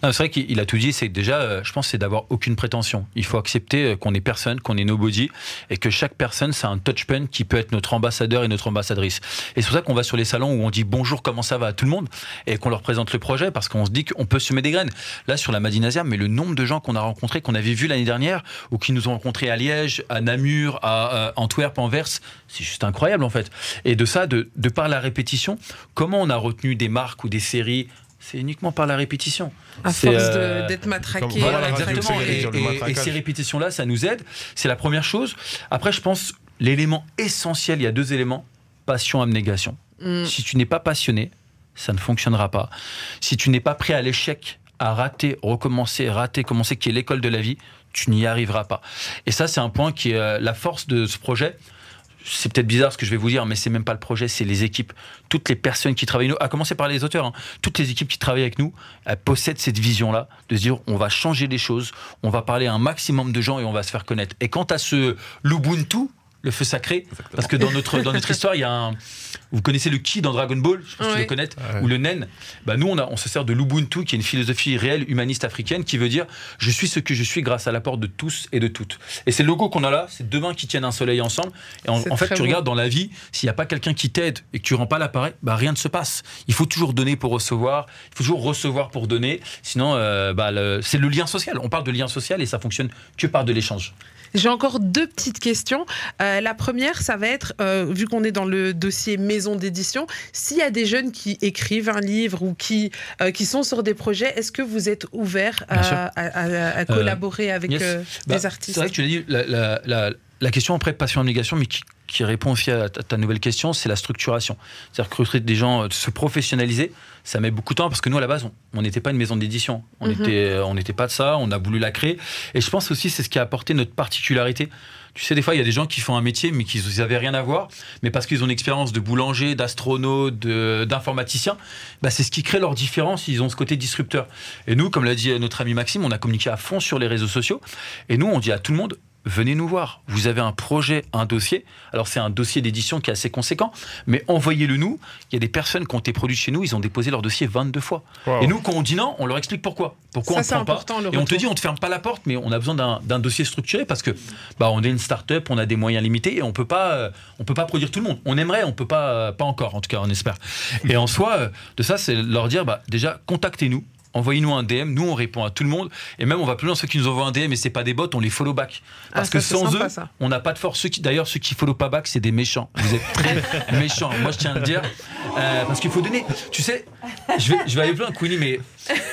C'est vrai qu'il a tout dit. C'est déjà, euh, je pense, c'est d'avoir aucune prétention. Il faut accepter euh, qu'on est personne, qu'on est nobody, et que chaque personne, c'est un touchpen qui peut être notre ambassadeur et notre ambassadrice. Et c'est pour ça qu'on va sur les salons où on dit bonjour, comment ça va à tout le monde, et qu'on leur présente le projet, parce qu'on se dit qu'on peut semer des graines. Là, sur la Madinasia, mais le nombre de gens qu'on a rencontrés, qu'on avait vus l'année dernière, ou qui nous ont rencontrés à Liège, à Namur, à euh, Antwerp, Anvers, c'est juste incroyable en fait. Et de ça, de par la répétition, comment on a retenu des marques ou des séries c'est uniquement par la répétition. À C'est, force de- euh, d'être matraqué. comme- Voilà, la radio, exactement. c'est Et, et- ces répétitions-là, ça nous aide. C'est la première chose. Après, je pense, l'élément essentiel, il y a deux éléments passion, abnégation. Mm. Si tu n'es pas passionné, ça ne fonctionnera pas. Si tu n'es pas prêt à l'échec, à rater, recommencer, rater, commencer, qui est l'école de la vie, tu n'y arriveras pas. Et ça, c'est un point qui est euh, la force de ce projet. C'est peut-être bizarre ce que je vais vous dire, mais c'est même pas le projet, c'est les équipes. Toutes les personnes qui travaillent nous, à commencer par les auteurs, hein. toutes les équipes qui travaillent avec nous, elles possèdent cette vision-là, de se dire on va changer les choses, on va parler à un maximum de gens et on va se faire connaître. Et quant à ce l'Ubuntu, le feu sacré, parce que dans notre, dans notre histoire, il y a un. Vous connaissez le ki dans Dragon Ball, je pense que tu Oui. le connais, Ouais. ou le nen. Bah nous, on, a, on se sert de l'Ubuntu, qui est une philosophie réelle, humaniste africaine, qui veut dire je suis ce que je suis grâce à l'apport de tous et de toutes. Et c'est le logo qu'on a là, c'est deux mains qui tiennent un soleil ensemble. Et en, fait, tu beau. regardes dans la vie, s'il n'y a pas quelqu'un qui t'aide et que tu rends pas l'appareil, bah rien ne se passe. Il faut toujours donner pour recevoir, il faut toujours recevoir pour donner. Sinon, euh, bah, c'est le lien social. On parle de lien social et ça fonctionne que par de l'échange. J'ai encore deux petites questions. Euh, la première, ça va être, euh, vu qu'on est dans le dossier maison d'édition, s'il y a des jeunes qui écrivent un livre ou qui, euh, qui sont sur des projets, est-ce que vous êtes ouvert à, Bien sûr. à- à- à collaborer avec yes. Bah, des artistes? C'est vrai que tu l'as dit, la, la- la- la question après passion abnégation, mais qui, qui répond aussi à ta, ta nouvelle question, c'est la structuration. C'est-à-dire que recruter des gens, euh, se professionnaliser, ça met beaucoup de temps parce que nous à la base, on- n'était pas une maison d'édition, on Mhm. euh, n'était pas de ça, on a voulu la créer. Et je pense aussi c'est ce qui a apporté notre particularité. Tu sais, des fois, il y a des gens qui font un métier, mais qui n'avaient rien à voir, mais parce qu'ils ont une expérience de boulanger, d'astronaute, d'informaticien, bah, c'est ce qui crée leur différence. Ils ont ce côté disrupteur. Et nous, comme l'a dit notre ami Maxime, on a communiqué à fond sur les réseaux sociaux. Et nous, on dit à tout le monde, venez nous voir. Vous avez un projet, un dossier. Alors c'est un dossier d'édition qui est assez conséquent, mais envoyez-le nous. Il y a des personnes qui ont été produites chez nous, ils ont déposé leur dossier 22 fois. Wow. Et nous, quand on dit non, on leur explique pourquoi. Pourquoi Ça, on c'est ne prend pas. Et on te dit, on te ferme pas la porte, mais on a besoin d'un d'un dossier structuré parce que bah, on est une start-up, on a des moyens limités et on peut pas, euh, on peut pas produire tout le monde. On aimerait, on peut pas, euh, pas encore, en tout cas, on espère. Et en soi, euh, de ça, c'est leur dire, bah, déjà, contactez-nous. Envoyez-nous un DM, nous on répond à tout le monde et même on va plus loin ceux qui nous envoient un DM et c'est pas des bots, on les follow back parce Ah, que sans sympa, eux, ça. on n'a pas de force. D'ailleurs, ceux qui follow pas back, c'est des méchants. Vous êtes très méchants. Moi, je tiens à le dire Euh, parce qu'il faut donner. Tu sais, je vais, je vais aller plus loin, Queenie, mais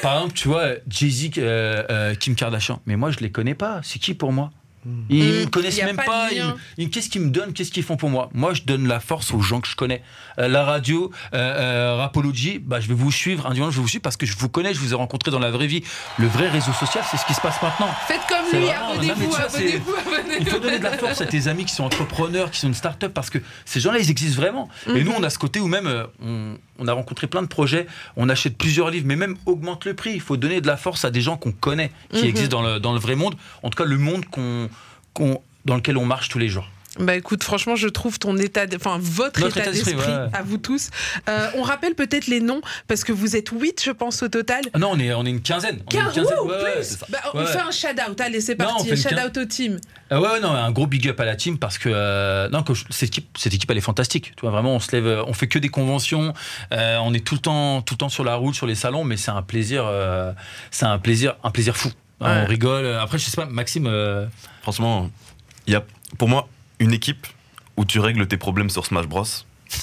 par exemple, tu vois, Jay-Z, euh, euh, Kim Kardashian, mais moi, je les connais pas. C'est qui pour moi? Ils Mm. me connaissent même pas Qu'est-ce qu'ils me donnent Qu'est-ce qu'ils font pour moi? Moi, je donne la force aux gens que je connais. Euh, la radio, euh, euh, Rapology, bah, je vais vous suivre. Un dimanche, je vais vous suivre parce que je vous connais, je vous ai rencontré dans la vraie vie. Le vrai réseau social, c'est ce qui se passe maintenant. Faites comme lui, abonnez-vous, c'est- abonnez-vous, Il abonnez-vous. faut donner de la force à tes amis qui sont entrepreneurs, qui sont une start-up, parce que ces gens-là, ils existent vraiment. Et Mhm. nous, on a ce côté où même, euh, on, on a rencontré plein de projets, on achète plusieurs livres, mais même augmente le prix. Il faut donner de la force à des gens qu'on connaît, qui Mhm. existent dans le, dans le vrai monde, en tout cas le monde qu'on- dans lequel on marche tous les jours. Bah écoute, franchement, je trouve ton état, d- enfin votre Notre état état d'esprit, ouais. à vous tous. Euh, on rappelle peut-être les noms parce que vous êtes 8 je pense au total. Ah non, on est, on est une quinzaine. On est une quinzaine, ouais, plus. Bah, on fait un shout out, allez c'est Non, parti, une shout quin- out au team. Ah ouais, non, un gros big up à la team parce que euh, non, que je- cette équipe, cette équipe, elle est fantastique. Tu vois, vraiment, on se lève, euh, on fait que des conventions, on est tout le temps, tout le temps sur la route, sur les salons, mais c'est un plaisir, c'est un plaisir, un plaisir fou. Ouais. On rigole. Après, je sais pas, Maxime. euh, Franchement, il y a pour moi une équipe où tu règles tes problèmes sur Smash Bros.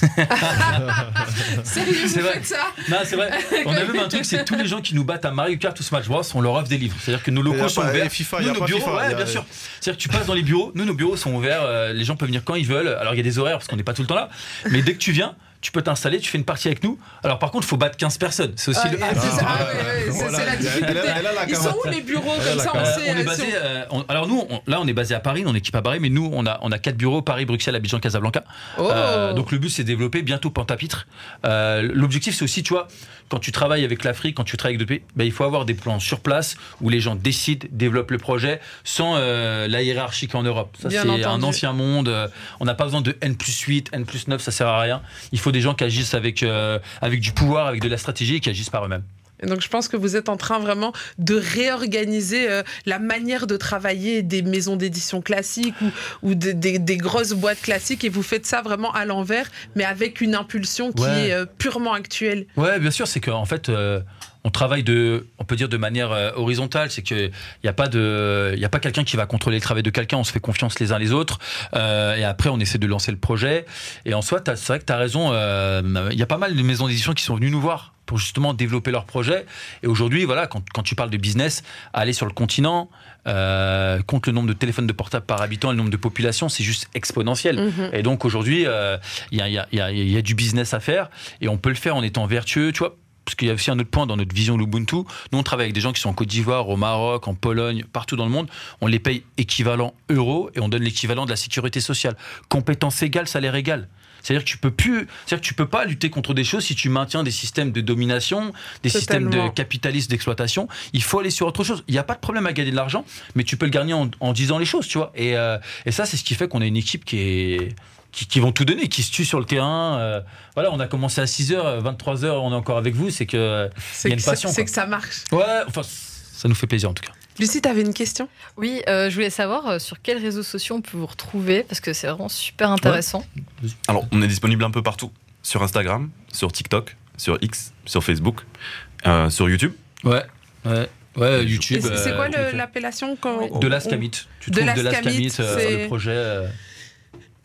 Sérieux, C'est vous vrai. faites ça Non, c'est vrai. On a même un truc, c'est tous les gens qui nous battent à Mario Kart ou Smash Bros, on leur offre des livres. C'est-à-dire que nos Y a locaux sont pas- ouverts. y FIFA, Nous, a nos pas bureaux, FIFA, ouais, y a- bien sûr. C'est-à-dire que tu passes dans les bureaux. Nous, nos bureaux sont ouverts. euh, les gens peuvent venir quand ils veulent. Alors, il y a des horaires parce qu'on n'est pas tout le temps là. Mais dès que tu viens, tu peux t'installer, tu fais une partie avec nous. Alors, par contre, il faut battre 15 personnes. C'est aussi Ah, le. ah, ah, ouais, Voilà. c'est la Elle a- difficulté. Ils sont où les bureaux comme ça on Euh, sait on est basé, si on- on- alors nous, on- là, on est basé à Paris, on équipe à Paris, mais nous, on a, on a quatre bureaux Paris, Bruxelles, Abidjan, Casablanca. Oh. Euh, donc le but, c'est de développer bientôt Pentapitre. Euh, L'objectif, c'est aussi, tu vois, quand tu travailles avec l'Afrique, quand tu travailles avec d'autres pays, ben, il faut avoir des plans sur place où les gens décident, développent le projet sans euh, la hiérarchie qu'en Europe. Ça, c'est un ancien monde. on n'a pas besoin de N plus 8, N plus 9, ça sert à rien. Il faut des gens qui agissent avec, euh, avec du pouvoir, avec de la stratégie et qui agissent par eux-mêmes. Donc je pense que vous êtes en train vraiment de réorganiser euh, la manière de travailler des maisons d'édition classiques ou, ou de- des, des grosses boîtes classiques et vous faites ça vraiment à l'envers mais avec une impulsion qui Ouais. est euh, purement actuelle. Ouais, bien sûr, c'est qu'en fait, euh, on travaille de, on peut dire de manière euh, horizontale, c'est qu'il n'y a pas de, il y a pas quelqu'un qui va contrôler le travail de quelqu'un, on se fait confiance les uns les autres, euh, et après on essaie de lancer le projet. Et en soi, c'est vrai que tu as raison, euh, il y a pas mal de maisons d'édition qui sont venues nous voir pour justement développer leur projet. Et aujourd'hui, voilà, quand, quand tu parles de business, aller sur le continent, euh, compte le nombre de téléphones de portable par habitant et le nombre de population, c'est juste exponentiel. Mhm. Et donc aujourd'hui, euh, il y, a, il y a- il y a- il y a du business à faire et on peut le faire en étant vertueux, tu vois. Parce qu'il y a aussi un autre point dans notre vision Lubuntu. Nous, on travaille avec des gens qui sont en Côte d'Ivoire, au Maroc, en Pologne, partout dans le monde. On les paye équivalent euro et on donne l'équivalent de la sécurité sociale. Compétence égale, salaire égal. C'est-à-dire que tu peux plus, c'est-à-dire que tu peux pas lutter contre des choses si tu maintiens des systèmes de domination, des systèmes de capitalisme d'exploitation. Il faut aller sur autre chose. Il n'y a pas de problème à gagner de l'argent, mais tu peux le gagner en, en disant les choses, tu vois. Et, euh, et ça, c'est ce qui fait qu'on a une équipe qui est qui, qui vont tout donner, qui se tuent sur le terrain. euh, voilà, on a commencé à 6h, 23h, on est encore avec vous. C'est que. C'est Il y a une passion, c'est- que ça marche. Ouais, enfin, ça nous fait plaisir en tout cas. Lucie, tu avais une question? Oui, euh, je voulais savoir euh, sur quels réseaux sociaux on peut vous retrouver parce que c'est vraiment super intéressant. Alors, on est disponible un peu partout sur Instagram, sur TikTok, sur X, sur Facebook, euh, sur YouTube. Ouais, ouais, ouais, Et YouTube. c'est euh, quoi l'appellation quand De on- l'Ascamit. Tu De trouves de l'Ascamit, l'Ascamit, euh, c'est- le projet.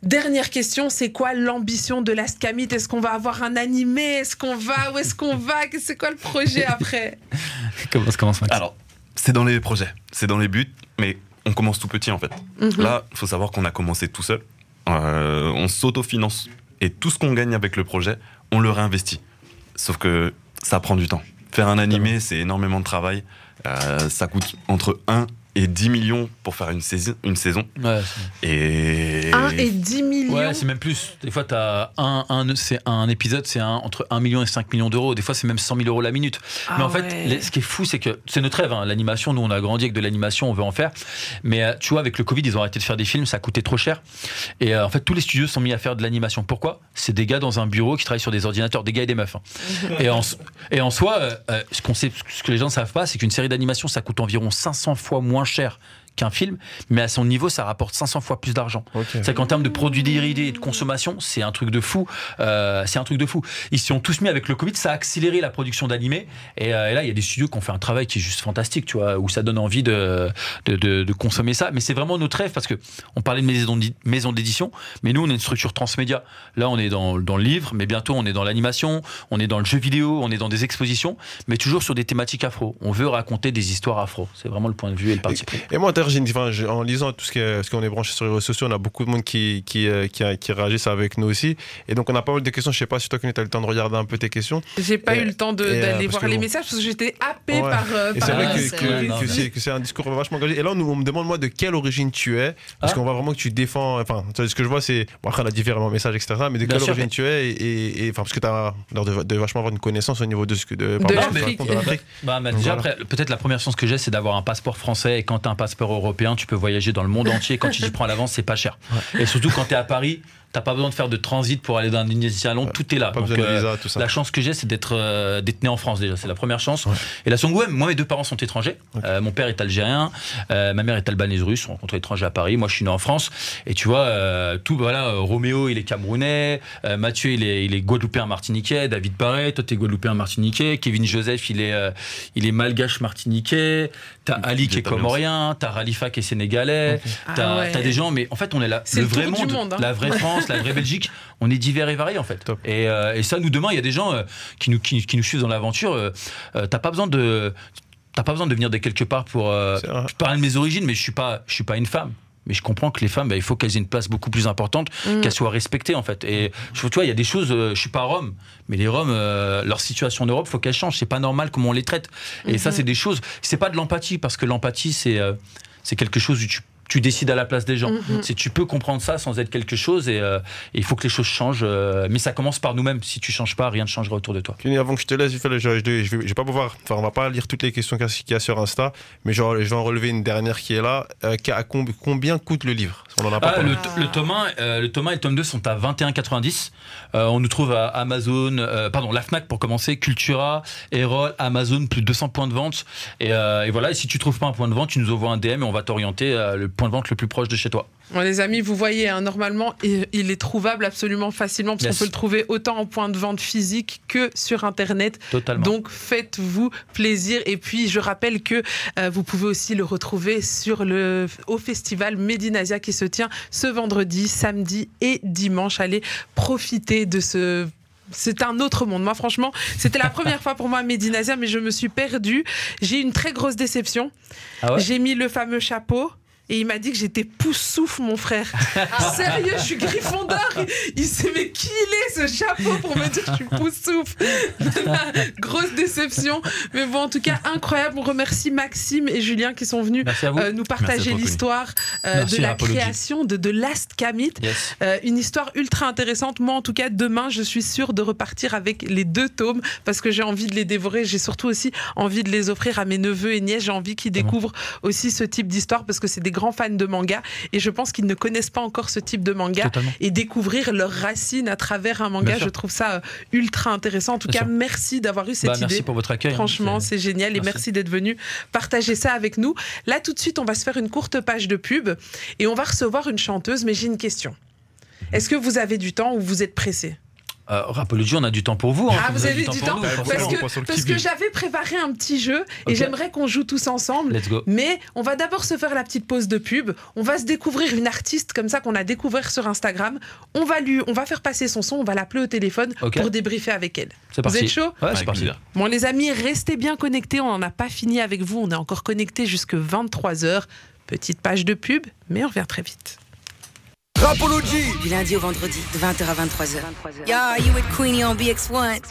Dernière question, c'est quoi l'ambition de l'Ascamit Est-ce qu'on va avoir un animé? Est-ce qu'on va? Où est-ce qu'on va? C'est quoi le projet après? Commence, commence, Max? Alors, c'est dans les projets, c'est dans les buts, mais on commence tout petit en fait. Mhm. Là, il faut savoir qu'on a commencé tout seul. Euh, on s'autofinance. Et tout ce qu'on gagne avec le projet, on le réinvestit. Sauf que ça prend du temps. Faire un animé, c'est énormément de travail. Euh, ça coûte entre 1 et 10 millions pour faire une saison. Une saison. Ouais, Et... 1 et 10 millions Ouais, c'est même plus. Des fois, as un, un, c'est un épisode, c'est un, entre 1 million et 5 millions d'euros. Des fois, c'est même 100 000 euros la minute. Ah mais en fait, les- ce qui est fou, c'est que c'est notre rêve. hein, L'animation, nous, on a grandi avec de l'animation, on veut en faire. Mais euh, tu vois, avec le Covid, ils ont arrêté de faire des films, ça coûtait trop cher. Et euh, en fait, tous les studios sont mis à faire de l'animation. Pourquoi? C'est des gars dans un bureau qui travaillent sur des ordinateurs, des gars et des meufs. hein. et, en, et en soi, euh, euh, ce, qu'on sait, ce que les gens ne savent pas, c'est qu'une série d'animation, ça coûte environ 500 fois moins cher qu'un film, mais à son niveau, ça rapporte 500 fois plus d'argent. C'est qu'en termes de produits dérivés et de consommation, c'est un truc de fou. Euh, c'est un truc de fou. Ils s'y ont tous mis avec le Covid, ça a accéléré la production d'animés. Et, euh, et là, il y a des studios qui ont fait un travail qui est juste fantastique, tu vois, où ça donne envie de, de, de- de consommer ça. Mais c'est vraiment notre rêve parce que on parlait de maison d'i- maison d'édition, mais nous, on est une structure transmédia. Là, on est dans, dans le livre, mais bientôt, on est dans l'animation, on est dans le jeu vidéo, on est dans des expositions, mais toujours sur des thématiques afro. On veut raconter des histoires afro. C'est vraiment le point de vue et le parti pris. Et moi, enfin, en lisant tout ce qui est- ce qu'on est branché sur les réseaux sociaux, on a beaucoup de monde qui, qui, euh, qui, qui réagissent avec nous aussi. Et donc, on a pas mal de questions. Je sais pas si toi, tu as le temps de regarder un peu tes questions. J'ai pas Et- eu le temps euh, d'aller voir les bon. messages parce que j'étais Ouais. par. euh, Et par c'est vrai la que, c'est que- vrai, que non, c'est, que c'est un discours vachement engagé. Et là, on, me demande, moi, de quelle origine tu es. Parce Ah. qu'on voit vraiment que tu défends. Enfin, ce que je vois, c'est. Bon, après, on a différents messages, etc. Mais de Bien quelle sûr. origine tu es. Et, enfin, parce que tu as l'air de, de vachement avoir une connaissance au niveau de ce que. De, De l'Afrique. Bah, bah, déjà, voilà. peut-être la première chance que j'ai, c'est d'avoir un passeport français. Et quand tu as un passeport passeport européen, tu peux voyager dans le monde entier. Quand tu y prends à l'avance, c'est pas cher. Et surtout quand tu es à Paris, T'as pas besoin de faire de transit pour aller d'Indonésie à Londres, tout est là. Pas Donc, besoin de euh, visa, tout ça. la chance que j'ai, c'est d'être euh, d'être né en France déjà, c'est la première chance. Ouais. Et la seconde, ouais, moi mes deux parents sont étrangers. Euh, mon père est algérien, euh, ma mère est albanaise russe. On rencontre étrangers à Paris. Moi, je suis né en France. Et tu vois, euh, tout voilà, euh, Roméo, il est camerounais. euh, Mathieu, il est, il est guadeloupéen martiniquais. David pareil, toi t'es guadeloupéen martiniquais. Kevin Joseph, il est, euh, il est malgache martiniquais. T'as Ali qui est comorien. T'as Ralifa qui est sénégalais. T'as Ah ouais. t'as des gens, mais en fait, on est là. C'est Le le vrai monde, hein. la vraie France, la vraie Belgique. On est divers et variés en fait. Et, euh, et ça, nous demain, il y a des gens euh, qui, nous, qui, qui nous suivent dans l'aventure. euh, euh, T'as pas besoin de. T'as pas besoin de venir de quelque part pour. euh, je parle de mes origines, mais je suis pas, je suis pas une femme. Mais je comprends que les femmes, bah, il faut qu'elles aient une place beaucoup plus importante, Mm. qu'elles soient respectées en fait. Et je tu vois, il y a des choses. euh, je suis pas Rome, mais les Roms, euh, leur situation en Europe, faut qu'elle change. C'est pas normal comment on les traite. Et ça, c'est des choses. C'est pas de l'empathie parce que l'empathie, c'est euh, c'est quelque chose où tu tu décides à la place des gens. C'est tu peux comprendre ça sans être quelque chose et, euh, il faut que les choses changent. euh, mais ça commence par nous-mêmes. Si tu changes pas, rien ne changera autour de toi. Kenny, avant que je te laisse, je vais, je, vais, je vais pas pouvoir, enfin, on va pas lire toutes les questions qu'il y a- sur Insta, mais genre, je vais en relever une dernière qui est là. Euh, combien coûte le livre? On en a pas Ah, le, le tome 1, euh, le tome 1 et le tome 2 sont à 21,90. Euh, on nous trouve à Amazon, euh, pardon, la Fnac pour commencer, Cultura, Erol, Amazon, plus de 200 points de vente. Et, euh, et voilà, et si tu trouves pas un point de vente, tu nous envoies un DM et on va t'orienter le point de vente le plus proche de chez toi. Bon, les amis, vous voyez, hein, normalement, il est trouvable absolument facilement parce Yes. qu'on peut le trouver autant en point de vente physique que sur Internet. Totalement. Donc faites-vous plaisir. Et puis je rappelle que euh, vous pouvez aussi le retrouver sur le, au festival Medinasia qui se tient ce vendredi, samedi et dimanche. Allez profiter de ce. C'est un autre monde. Moi, franchement, c'était la première fois pour moi à Medinasia, mais je me suis perdue. J'ai eu une très grosse déception. Ah ouais? J'ai mis le fameux chapeau. Et il m'a dit que j'étais poussouf, mon frère. Sérieux, je suis Gryffondor. Il, il sait, mais qui il est ce chapeau pour me dire que je suis poussouf? Grosse déception. Mais bon, en tout cas, incroyable. On remercie Maxime et Julien qui sont venus euh, nous partager l'histoire euh, de la Apologie. création de, de Last Kamit. Yes. Euh, une histoire ultra intéressante. Moi, en tout cas, demain, je suis sûre de repartir avec les deux tomes parce que j'ai envie de les dévorer. J'ai surtout aussi envie de les offrir à mes neveux et nièces. J'ai envie qu'ils découvrent aussi ce type d'histoire parce que c'est des grands fans de manga et je pense qu'ils ne connaissent pas encore ce type de manga. Totalement. Et découvrir leurs racines à travers un manga, je trouve ça euh, ultra intéressant. En tout Bien cas, sûr. merci d'avoir eu cette Bah, idée. merci pour votre accueil. hein. Franchement, C'est- génial et merci d'être venu partager ça avec nous. Là, tout de suite, on va se faire une courte page de pub et on va recevoir une chanteuse. Mais j'ai une question. Est-ce que vous avez du temps ou vous êtes pressé? Euh, Rapology, on a du temps pour vous. hein. Ah, vous avez du temps pour nous, Parce que, parce j'avais préparé un petit jeu et j'aimerais qu'on joue tous ensemble. Let's go. Mais on va d'abord se faire la petite pause de pub. On va se découvrir une artiste comme ça qu'on a découvert sur Instagram. On va lui, on va faire passer son son. On va l'appeler au téléphone pour débriefer avec elle. C'est Vous parti. êtes chaud? Ouais, c'est parti. Bon, les amis, restez bien connectés. On n'en a pas fini avec vous. On est encore connectés jusque 23h. Petite page de pub, mais on revient très vite. Rapology Du lundi au vendredi, de 20h à 23h. Yo, you with Queenie on BX1.